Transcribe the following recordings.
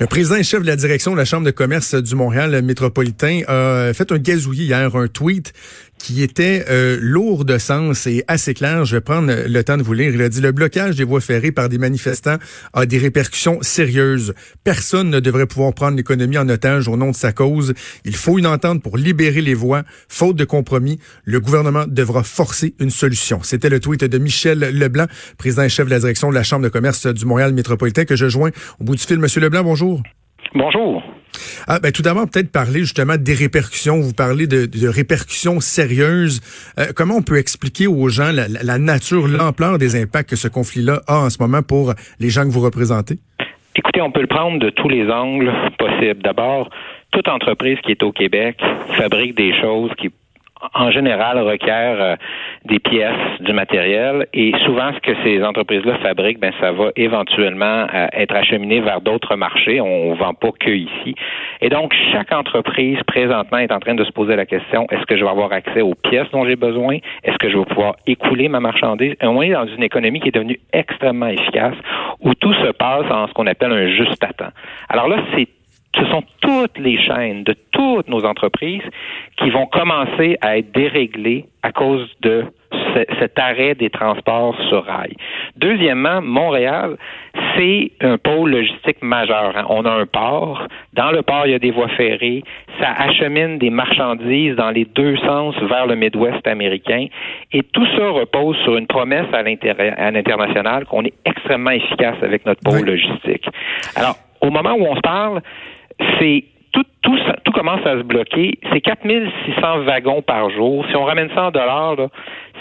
Le président et chef de la direction de la Chambre de commerce du Montréal métropolitain a fait un gazouillis hier, un tweet qui était euh, lourd de sens et assez clair. Je vais prendre le temps de vous lire. Il a dit le blocage des voies ferrées par des manifestants a des répercussions sérieuses. Personne ne devrait pouvoir prendre l'économie en otage au nom de sa cause. Il faut une entente pour libérer les voies. Faute de compromis, le gouvernement devra forcer une solution. C'était le tweet de Michel Leblanc, président et chef de la direction de la Chambre de commerce du Montréal métropolitain que je joins au bout du fil. Monsieur Leblanc, bonjour. Bonjour. Ah, ben, tout d'abord, peut-être parler justement des répercussions. Vous parlez de, répercussions sérieuses. Euh, comment on peut expliquer aux gens la, nature, l'ampleur des impacts que ce conflit-là a en ce moment pour les gens que vous représentez? Écoutez, on peut le prendre de tous les angles possibles. D'abord, toute entreprise qui est au Québec fabrique des choses qui en général requiert euh, des pièces, du matériel et souvent ce que ces entreprises-là fabriquent, ben ça va éventuellement euh, être acheminé vers d'autres marchés. On, ne vend pas que ici. Et donc chaque entreprise présentement est en train de se poser la question est-ce que je vais avoir accès aux pièces dont j'ai besoin? Est-ce que je vais pouvoir écouler ma marchandise? On est dans une économie qui est devenue extrêmement efficace où tout se passe en ce qu'on appelle un juste à temps. Alors là, c'est ce sont toutes les chaînes de toutes nos entreprises qui vont commencer à être déréglées à cause de cet arrêt des transports sur rail. Deuxièmement, Montréal, c'est un pôle logistique majeur. Hein. On a un port. Dans le port, il y a des voies ferrées. Ça achemine des marchandises dans les deux sens vers le Midwest américain. Et tout ça repose sur une promesse à l'international qu'on est extrêmement efficace avec notre pôle logistique. Alors, au moment où on se parle, c'est tout, tout, tout commence à se bloquer. C'est 4600 wagons par jour. Si on ramène ça en dollars,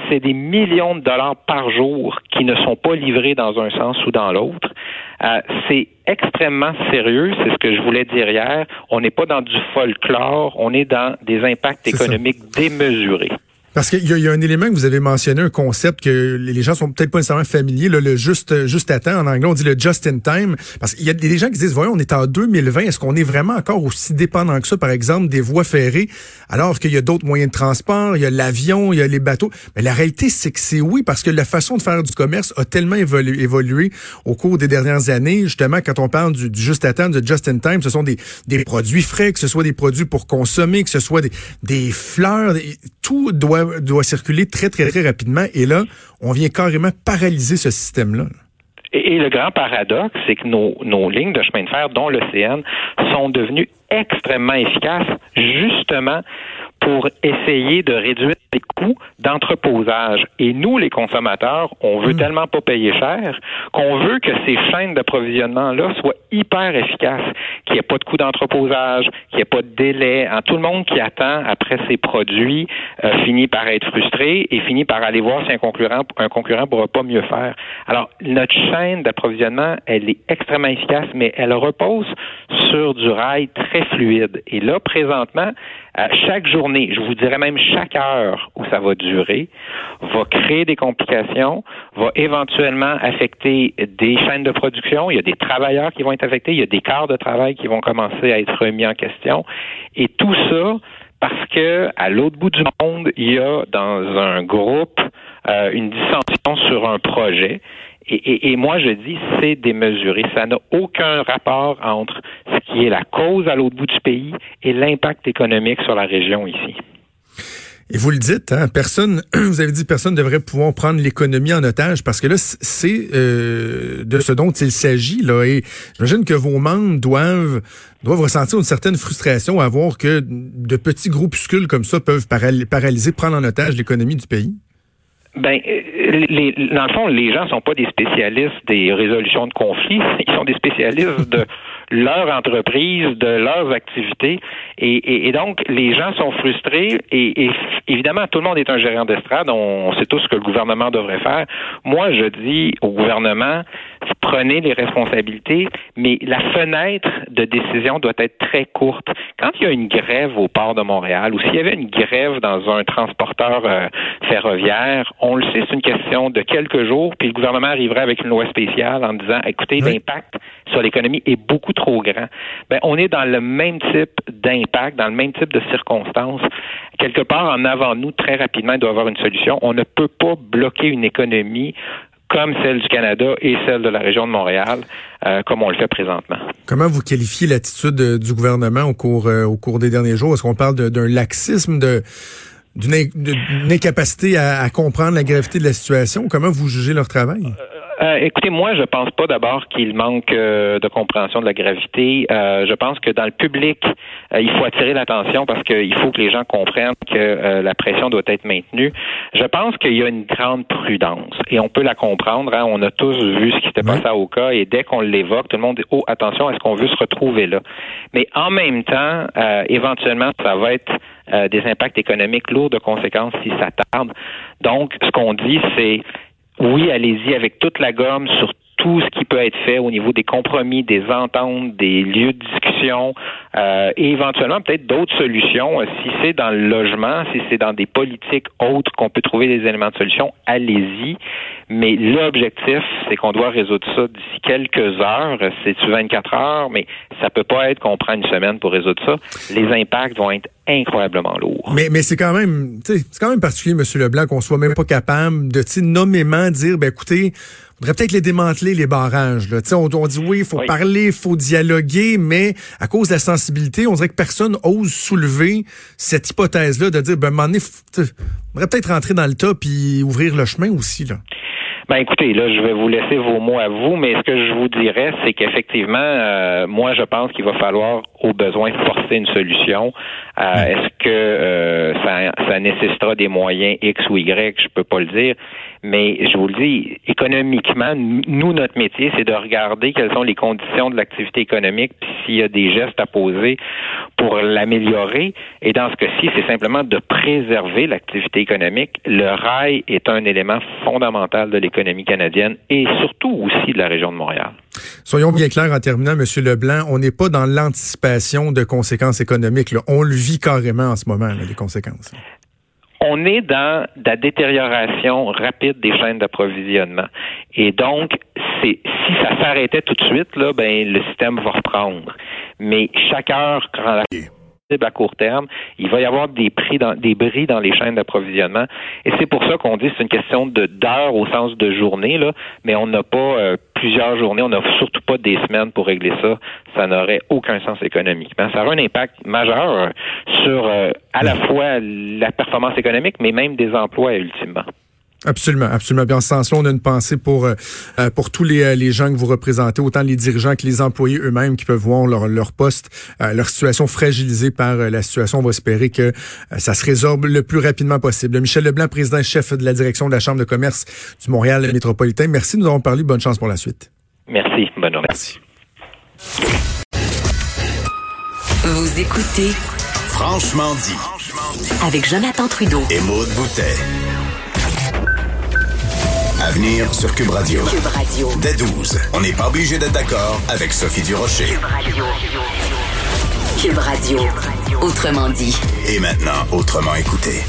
c'est des millions de dollars par jour qui ne sont pas livrés dans un sens ou dans l'autre. Euh, c'est extrêmement sérieux, c'est ce que je voulais dire hier. On n'est pas dans du folklore, on est dans des impacts économiques démesurés. Parce qu'il y, a un élément que vous avez mentionné, un concept que les gens sont peut-être pas nécessairement familiers, le juste juste à temps. En anglais, on dit le just in time. Parce qu'il y a des gens qui disent, voyons, on est en 2020, est-ce qu'on est vraiment encore aussi dépendant que ça, par exemple, des voies ferrées, alors qu'il y a d'autres moyens de transport, il y a l'avion, il y a les bateaux? Mais la réalité, c'est que c'est oui, parce que la façon de faire du commerce a tellement évolué, au cours des dernières années. Justement, quand on parle du, juste à temps, du just in time, ce sont des, des produits frais, que ce soit des produits pour consommer, que ce soit des, des fleurs, tout doit doit, circuler très, très, très rapidement. Et là, on vient carrément paralyser ce système-là. Et, le grand paradoxe, c'est que nos, nos lignes de chemin de fer, dont l'OCN, sont devenues extrêmement efficaces, justement pour essayer de réduire les coûts d'entreposage. Et nous, les consommateurs, on veut hmm. tellement pas payer cher qu'on veut que ces chaînes d'approvisionnement-là soient hyper efficaces, qu'il n'y ait pas de coûts d'entreposage, qu'il n'y ait pas de délai. Hein, tout le monde qui attend après ces produits euh, finit par être frustré et finit par aller voir si un concurrent un concurrent pourra pas mieux faire. Alors, notre chaîne d'approvisionnement, elle est extrêmement efficace, mais elle repose sur du rail très fluide. Et là, présentement, chaque journée, je vous dirais même chaque heure où ça va durer, va créer des complications, va éventuellement affecter des chaînes de production. Il y a des travailleurs qui vont être affectés, il y a des quarts de travail qui vont commencer à être remis en question. Et tout ça parce que à l'autre bout du monde, il y a dans un groupe euh, une dissension sur un projet et, moi, je dis, c'est démesuré. Ça n'a aucun rapport entre ce qui est la cause à l'autre bout du pays et l'impact économique sur la région ici. Et vous le dites, hein, personne, vous avez dit personne ne devrait pouvoir prendre l'économie en otage parce que là, c'est euh, de ce dont il s'agit. là. Et j'imagine que vos membres doivent doivent ressentir une certaine frustration à voir que de petits groupuscules comme ça peuvent paralyser, prendre en otage l'économie du pays. Ben, euh, les, dans le fond, les gens sont pas des spécialistes des résolutions de conflits. Ils sont des spécialistes de leur entreprise, de leurs activités. Et, et, donc, les gens sont frustrés et, et, évidemment, tout le monde est un gérant d'estrade. On, sait tous ce que le gouvernement devrait faire. Moi, je dis au gouvernement, prenez les responsabilités, mais la fenêtre de décision doit être très courte. Quand il y a une grève au port de Montréal ou s'il y avait une grève dans un transporteur euh, ferroviaire, on le sait, c'est une question de quelques jours, puis le gouvernement arriverait avec une loi spéciale en disant, écoutez, l'impact sur l'économie est beaucoup trop grand. Ben, on est dans le même type d'impact, dans le même type de circonstances. Quelque part en avant nous, très rapidement, il doit y avoir une solution. On ne peut pas bloquer une économie comme celle du Canada et celle de la région de Montréal, euh, comme on le fait présentement. Comment vous qualifiez l'attitude euh, du gouvernement au cours euh, au cours des derniers jours? Est-ce qu'on parle d'un laxisme, de d'une incapacité à, à, comprendre la gravité de la situation? Comment vous jugez leur travail? Euh, écoutez, moi, je pense pas d'abord qu'il manque euh, de compréhension de la gravité. Euh, je pense que dans le public, il faut attirer l'attention parce qu'il faut que les gens comprennent que la pression doit être maintenue. Je pense qu'il y a une grande prudence et on peut la comprendre. Hein. On a tous vu ce qui s'était passé à Oka et dès qu'on l'évoque, tout le monde dit oh attention, est-ce qu'on veut se retrouver là? Mais en même temps, éventuellement, ça va être des impacts économiques lourds de conséquences si ça tarde. Donc, ce qu'on dit, c'est oui, allez-y avec toute la gomme sur tout ce qui peut être fait au niveau des compromis, des ententes, des lieux de discussion euh, et éventuellement peut-être d'autres solutions. Euh, si c'est dans le logement, si c'est dans des politiques autres qu'on peut trouver des éléments de solution, allez-y. Mais l'objectif, c'est qu'on doit résoudre ça d'ici quelques heures. C'est 24 heures, mais ça peut pas être qu'on prend une semaine pour résoudre ça. Les impacts vont être incroyablement lourds. Mais, mais c'est quand même, c'est quand même particulier, M. Leblanc, qu'on soit même pas capable de nommément dire, ben écoutez, on devrait peut-être les démanteler, les barrages. Là. On, on dit oui, il faut parler, il faut dialoguer, mais à cause de la sensibilité, on dirait que personne ose soulever cette hypothèse-là de dire, ben, à un moment donné, on devrait peut-être rentrer dans le tas et ouvrir le chemin aussi. Là. Ben écoutez, là, je vais vous laisser vos mots à vous, mais ce que je vous dirais, c'est qu'effectivement, euh, moi, je pense qu'il va falloir, au besoin, forcer une solution. Euh, est-ce que euh, ça, ça nécessitera des moyens X ou Y? Je peux pas le dire, mais je vous le dis, économiquement, nous, notre métier, c'est de regarder quelles sont les conditions de l'activité économique, puis s'il y a des gestes à poser pour l'améliorer. Et dans ce cas-ci, c'est simplement de préserver l'activité économique. Le rail est un élément fondamental de l'économie l'économie canadienne et surtout aussi de la région de Montréal. Soyons bien clairs en terminant, M. Leblanc, on n'est pas dans l'anticipation de conséquences économiques. On le vit carrément en ce moment, les conséquences. On est dans la détérioration rapide des chaînes d'approvisionnement. Et donc, si ça s'arrêtait tout de suite, là, ben, le système va reprendre. Mais chaque heure, quand la à court terme. Il va y avoir des prix dans, des bris dans les chaînes d'approvisionnement. Et c'est pour ça qu'on dit que c'est une question de d'heures au sens de journée, là, mais on n'a pas euh, plusieurs journées, on n'a surtout pas des semaines pour régler ça. Ça n'aurait aucun sens économiquement. Ça aura un impact majeur euh, sur euh, à la fois la performance économique, mais même des emplois ultimement. Absolument, absolument. Bien, en ce sens-là, on a une pensée pour euh, euh, pour tous les, euh, les gens que vous représentez, autant les dirigeants que les employés eux-mêmes qui peuvent voir leur, leur poste, leur situation fragilisée par la situation. On va espérer que ça se résorbe le plus rapidement possible. Michel Leblanc, président chef de la direction de la Chambre de commerce du Montréal métropolitain. Merci, nous avons parlé. Bonne chance pour la suite. Merci. Bonne journée. Merci. Vous écoutez Franchement dit avec Jonathan Trudeau et Maude Boutet. Avenir sur Cube Radio. Cube Radio. Dès 12, on n'est pas obligé d'être d'accord avec Sophie Durocher. Cube Radio. Cube Radio. Autrement dit. Et maintenant, autrement écouté.